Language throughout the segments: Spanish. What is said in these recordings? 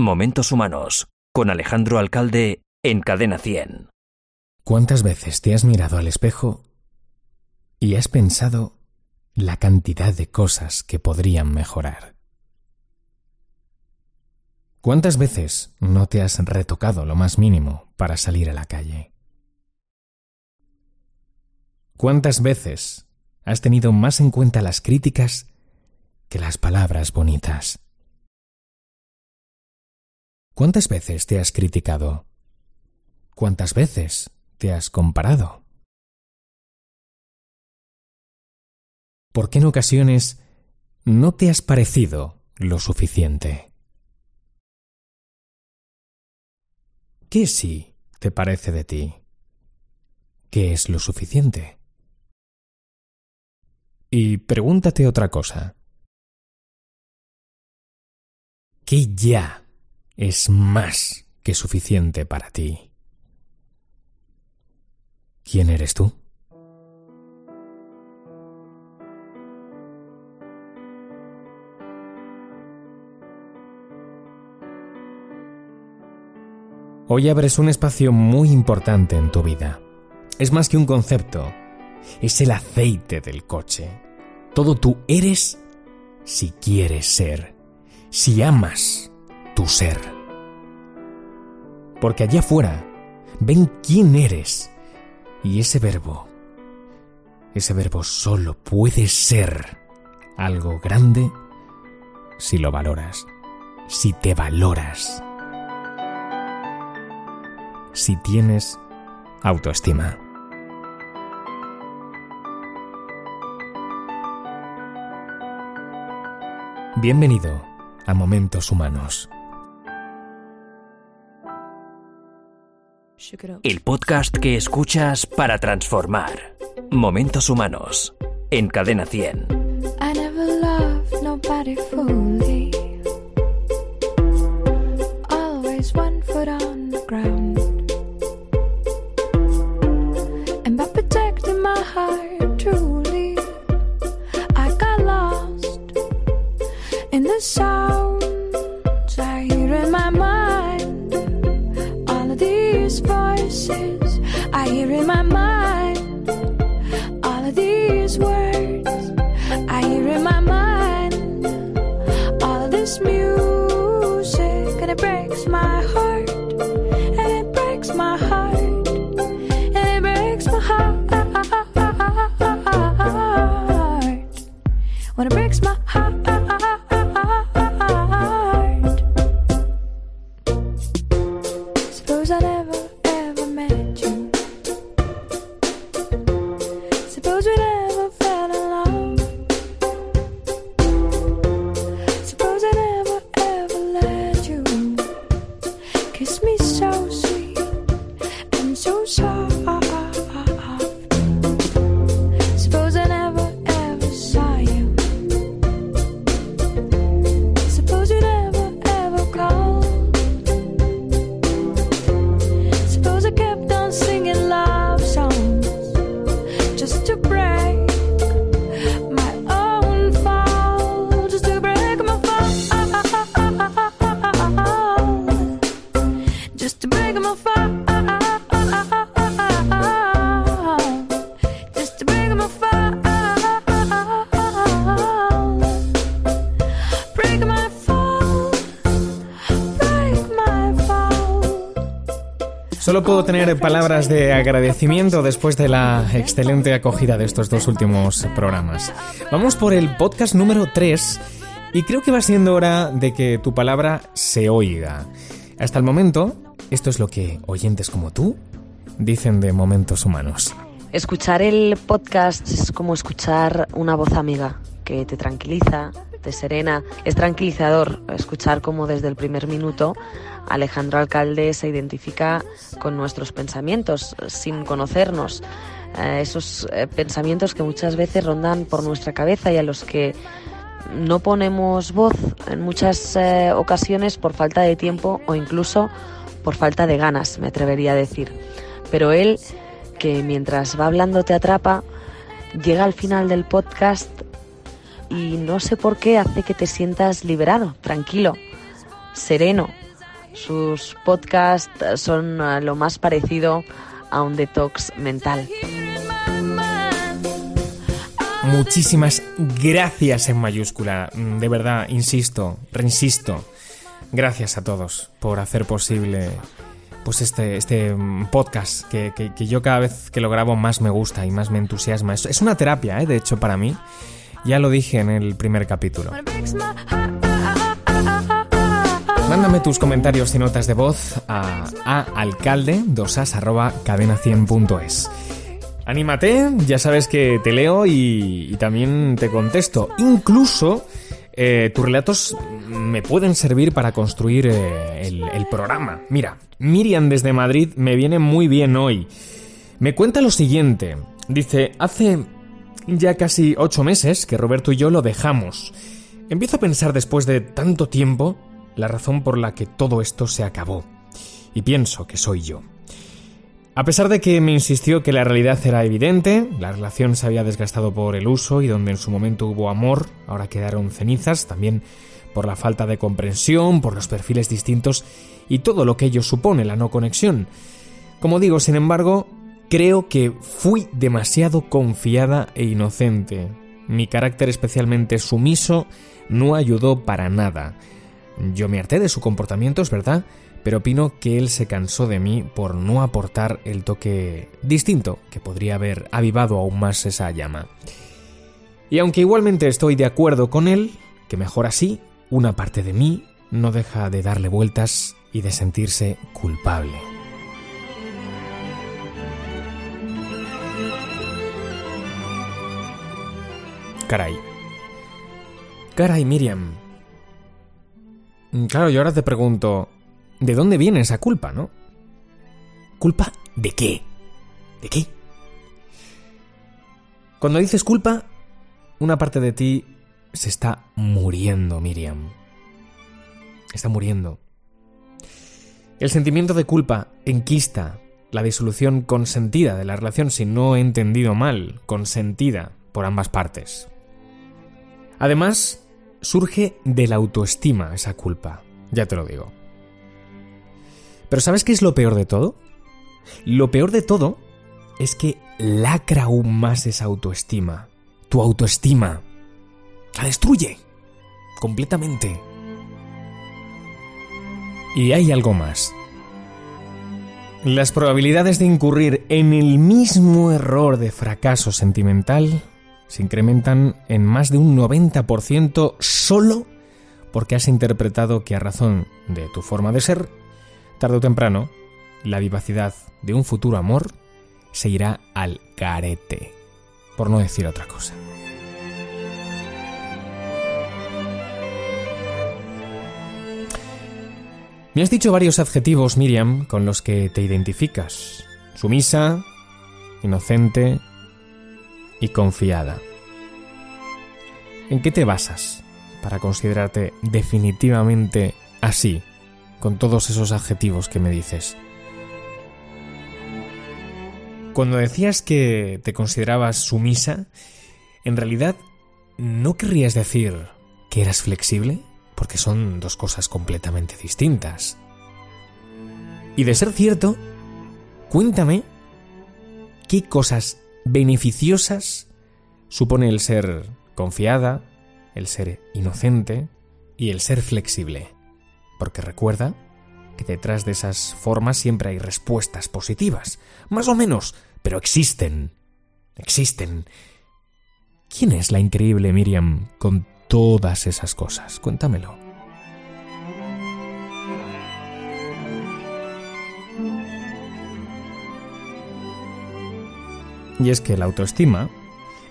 Momentos Humanos, con Alejandro Alcalde en Cadena 100. ¿Cuántas veces te has mirado al espejo y has pensado la cantidad de cosas que podrían mejorar? ¿Cuántas veces no te has retocado lo más mínimo para salir a la calle? ¿Cuántas veces has tenido más en cuenta las críticas que las palabras bonitas? ¿Cuántas veces te has criticado? ¿Cuántas veces te has comparado? ¿Por qué en ocasiones no te has parecido lo suficiente? ¿Qué sí te parece de ti? ¿Qué es lo suficiente? Y pregúntate otra cosa. ¿Qué ya es más que suficiente para ti? ¿Quién eres tú? Hoy abres un espacio muy importante en tu vida. Es más que un concepto, es el aceite del coche. Todo tú eres si quieres ser, si amas tu ser. Porque allá afuera ven quién eres y ese verbo, ese verbo solo puede ser algo grande si lo valoras, si te valoras si tienes autoestima. Bienvenido a Momentos Humanos. El podcast que escuchas para transformar. Momentos Humanos. En Cadena 100. I never loved nobody fully. And it breaks my heart. And it breaks my heart. And it breaks my heart. When it breaks my heart. Solo puedo tener palabras de agradecimiento después de la excelente acogida de estos dos últimos programas. Vamos por el podcast número 3 y creo que va siendo hora de que tu palabra se oiga. Hasta el momento, esto es lo que oyentes como tú dicen de momentos humanos. Escuchar el podcast es como escuchar una voz amiga que te tranquiliza, serena. Es tranquilizador escuchar como desde el primer minuto Alejandro Alcalde se identifica con nuestros pensamientos sin conocernos. Eh, esos eh, pensamientos que muchas veces rondan por nuestra cabeza y a los que no ponemos voz en muchas eh, ocasiones por falta de tiempo o incluso por falta de ganas, me atrevería a decir. Pero él, que mientras va hablando te atrapa, llega al final del podcast y no sé por qué hace que te sientas liberado, tranquilo, sereno, Sus podcasts son eh, lo más parecido a un detox mental. Muchísimas gracias en mayúscula. De verdad, insisto, reinsisto. Gracias a todos por hacer posible pues este, este podcast que, que- que yo cada vez que lo grabo más me gusta y más me entusiasma. Es, es una terapia, ¿eh? de hecho, para mí. Ya lo dije en el primer capítulo. Mándame tus comentarios y notas de voz a, a alcalde cadena100.es. Anímate, ya sabes que te leo y, y también te contesto. Incluso eh, tus relatos me pueden servir para construir eh, el, el programa. Mira, Miriam desde Madrid me viene muy bien hoy. Me cuenta lo siguiente. Dice, hace ya casi ocho meses que Roberto y yo lo dejamos. Empiezo a pensar después de tanto tiempo la razón por la que todo esto se acabó. Y pienso que soy yo. A pesar de que me insistió que la realidad era evidente, la relación se había desgastado por el uso y donde en su momento hubo amor, ahora quedaron cenizas, también por la falta de comprensión, por los perfiles distintos y todo lo que ello supone, la no conexión. Como digo, sin embargo, creo que fui demasiado confiada e inocente. Mi carácter especialmente sumiso no ayudó para nada. Yo me harté de su comportamiento, es verdad, pero opino que él se cansó de mí por no aportar el toque distinto que podría haber avivado aún más esa llama. Y aunque igualmente estoy de acuerdo con él, que mejor así, una parte de mí no deja de darle vueltas y de sentirse culpable. Caray. Caray, Miriam. Claro, yo ahora te pregunto, ¿de dónde viene esa culpa, no? ¿Culpa de qué? ¿De qué? Cuando dices culpa, una parte de ti se está muriendo, Miriam. Está muriendo. El sentimiento de culpa enquista la disolución consentida de la relación, si no he entendido mal, consentida por ambas partes. Además, surge de la autoestima esa culpa, ya te lo digo. Pero ¿sabes qué es lo peor de todo? Lo peor de todo es que lacra aún más esa autoestima. Tu autoestima. La destruye. Completamente. Y hay algo más. Las probabilidades de incurrir en el mismo error de fracaso sentimental se incrementan en más de un 90% solo porque has interpretado que a razón de tu forma de ser, tarde o temprano, la vivacidad de un futuro amor se irá al carete, por no decir otra cosa. Me has dicho varios adjetivos, Miriam, con los que te identificas. Sumisa, inocente y confiada. ¿En qué te basas para considerarte definitivamente así, con todos esos adjetivos que me dices? Cuando decías que te considerabas sumisa, en realidad no querrías decir que eras flexible, porque son dos cosas completamente distintas. Y de ser cierto, cuéntame qué cosas beneficiosas supone el ser confiada, el ser inocente y el ser flexible. Porque recuerda que detrás de esas formas siempre hay respuestas positivas, más o menos, pero existen. Existen. ¿Quién es la increíble Miriam con todas esas cosas? Cuéntamelo. Y es que la autoestima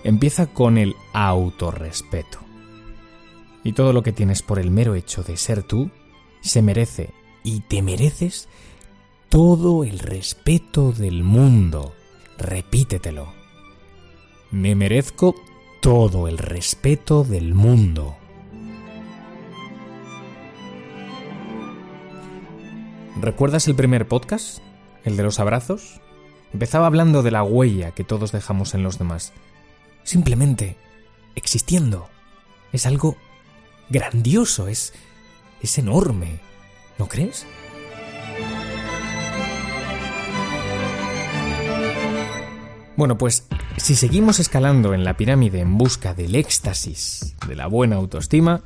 empieza con el autorrespeto. Y todo lo que tienes por el mero hecho de ser tú se merece y te mereces todo el respeto del mundo. Repítetelo. Me merezco todo el respeto del mundo. ¿Recuerdas el primer podcast? ¿El de los abrazos? Empezaba hablando de la huella que todos dejamos en los demás. Simplemente existiendo. Es algo grandioso, es, es enorme. ¿No crees? Bueno, pues si seguimos escalando en la pirámide en busca del éxtasis, de la buena autoestima,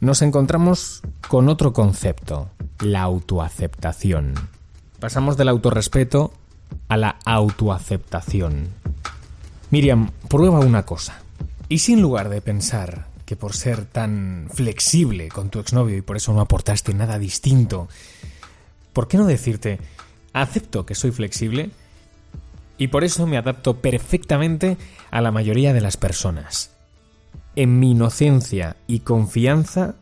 nos encontramos con otro concepto, la autoaceptación. Pasamos del autorrespeto a la autoaceptación. Miriam, prueba una cosa. ¿Y si en lugar de pensar que por ser tan flexible con tu exnovio y por eso no aportaste nada distinto, ¿por qué no decirte, acepto que soy flexible y por eso me adapto perfectamente a la mayoría de las personas? En mi inocencia y confianza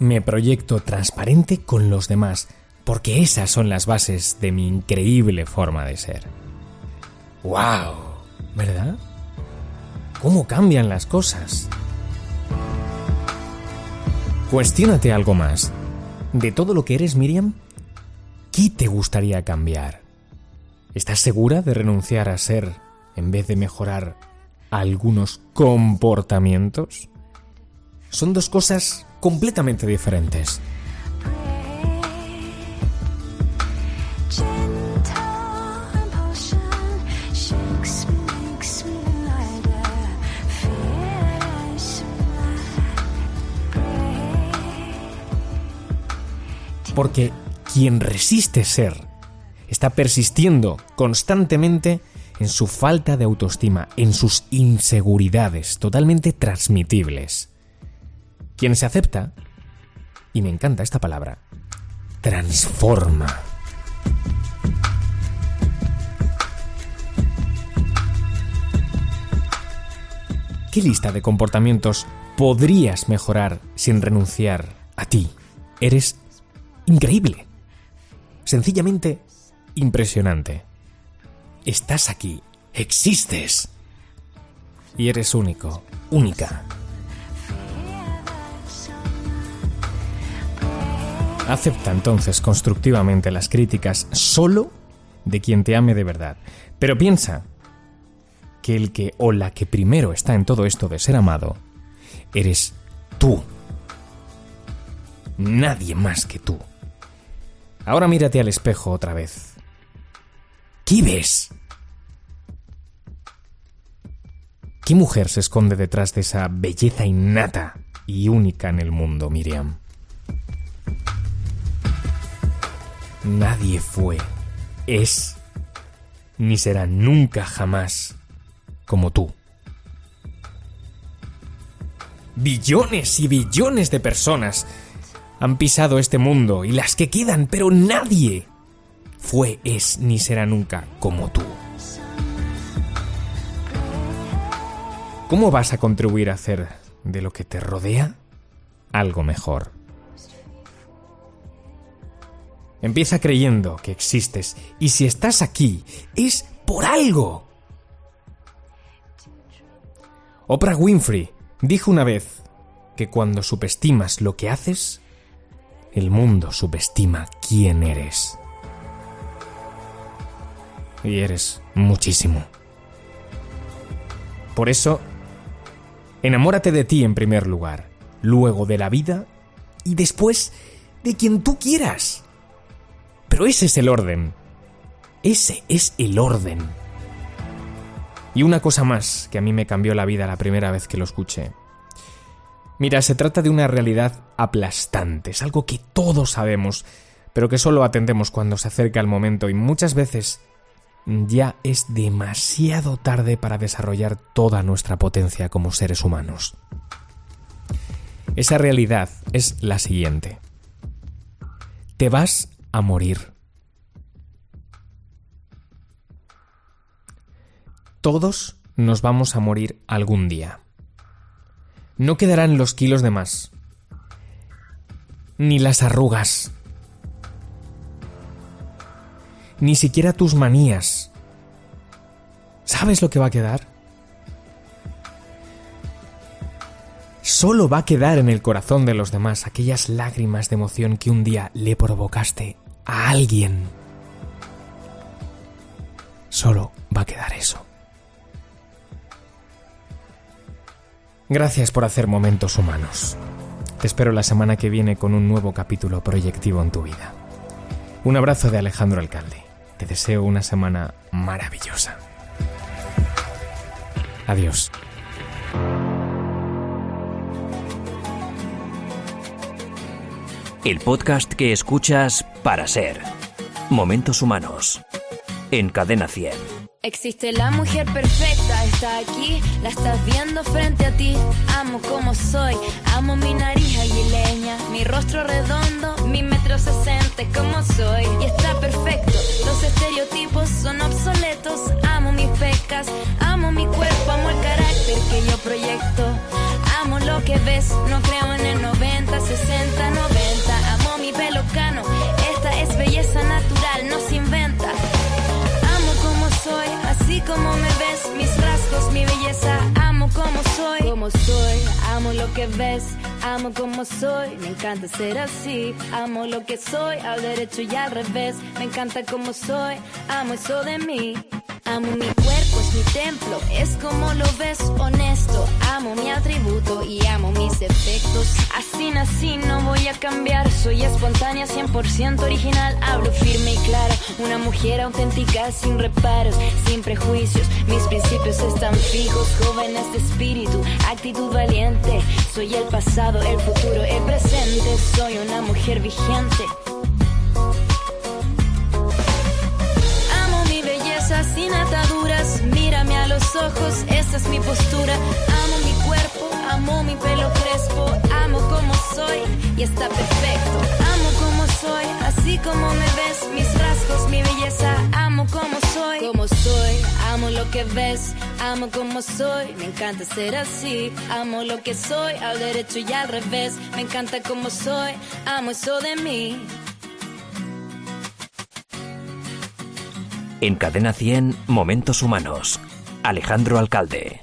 me proyecto transparente con los demás, porque esas son las bases de mi increíble forma de ser. ¡Wow! ¿Verdad? ¿Cómo cambian las cosas? Cuestiónate algo más. De todo lo que eres, Miriam, ¿qué te gustaría cambiar? ¿Estás segura de renunciar a ser en vez de mejorar algunos comportamientos? Son dos cosas completamente diferentes. Porque quien resiste ser está persistiendo constantemente en su falta de autoestima, en sus inseguridades totalmente transmitibles. Quien se acepta, y me encanta esta palabra, transforma. ¿Qué lista de comportamientos podrías mejorar sin renunciar a ti? Eres increíble. Sencillamente impresionante. Estás aquí, existes. Y eres único, única. Acepta entonces constructivamente las críticas solo de quien te ame de verdad. Pero piensa que el que o la que primero está en todo esto de ser amado, eres tú. Nadie más que tú. Ahora mírate al espejo otra vez. ¿Qué ves? ¿Qué mujer se esconde detrás de esa belleza innata y única en el mundo, Miriam? Nadie fue, es, ni será nunca jamás como tú. Billones y billones de personas han pisado este mundo y las que quedan, pero nadie fue, es ni será nunca como tú. ¿Cómo vas a contribuir a hacer de lo que te rodea algo mejor? Empieza creyendo que existes y si estás aquí es por algo. Oprah Winfrey dijo una vez que cuando subestimas lo que haces, el mundo subestima quién eres. Y eres muchísimo. Por eso, enamórate de ti en primer lugar, luego de la vida y después de quien tú quieras. Pero ese es el orden. Ese es el orden. Y una cosa más que a mí me cambió la vida la primera vez que lo escuché. Mira, se trata de una realidad aplastante, es algo que todos sabemos, pero que solo atendemos cuando se acerca el momento y muchas veces ya es demasiado tarde para desarrollar toda nuestra potencia como seres humanos. Esa realidad es la siguiente. Te vas a morir. Todos nos vamos a morir algún día no quedarán los kilos de más, ni las arrugas, ni siquiera tus manías. ¿Sabes lo que va a quedar? Solo va a quedar en el corazón de los demás aquellas lágrimas de emoción que un día le provocaste a alguien. Solo va a quedar eso. Gracias por hacer momentos humanos. Te espero la semana que viene con un nuevo capítulo proyectivo en tu vida. Un abrazo de Alejandro Alcalde. Te deseo una semana maravillosa. Adiós. El podcast que escuchas para ser. Momentos humanos. En Cadena 100. Existe la mujer perfecta, está aquí, la estás viendo frente a ti. Amo como soy, amo mi nariz aguileña, mi rostro redondo, mi metro sesenta como soy. Y está perfecto, los estereotipos son obsoletos. Amo mis pecas, amo mi cuerpo, amo el carácter que yo proyecto. Amo lo que ves, no creo en el 90, lo que ves, amo como soy. Me encanta ser así. Amo lo que soy, al derecho y al revés. Me encanta como soy, amo eso de mí. Amo mi cuerpo, mi templo, es como lo ves, honesto. Amo mi atributo y amo mis defectos. Así nací, no voy a cambiar. Soy espontánea, 100% original. Hablo firme y claro, una mujer auténtica, sin reparos, sin prejuicios. Mis principios están fijos, jóvenes de espíritu, actitud valiente. Soy el pasado, el futuro, el presente. Soy una mujer vigente. Sin ataduras, mírame a los ojos, esa es mi postura. Amo mi cuerpo, amo mi pelo crespo, amo como soy y está perfecto. Amo como soy, así como me ves, mis rasgos, mi belleza. Amo como soy, como soy, amo lo que ves, amo como soy. Me encanta ser así, amo lo que soy, al derecho y al revés. Me encanta como soy, amo eso de mí. En Cadena 100, Momentos humanos. Alejandro Alcalde.